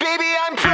Baby, I'm.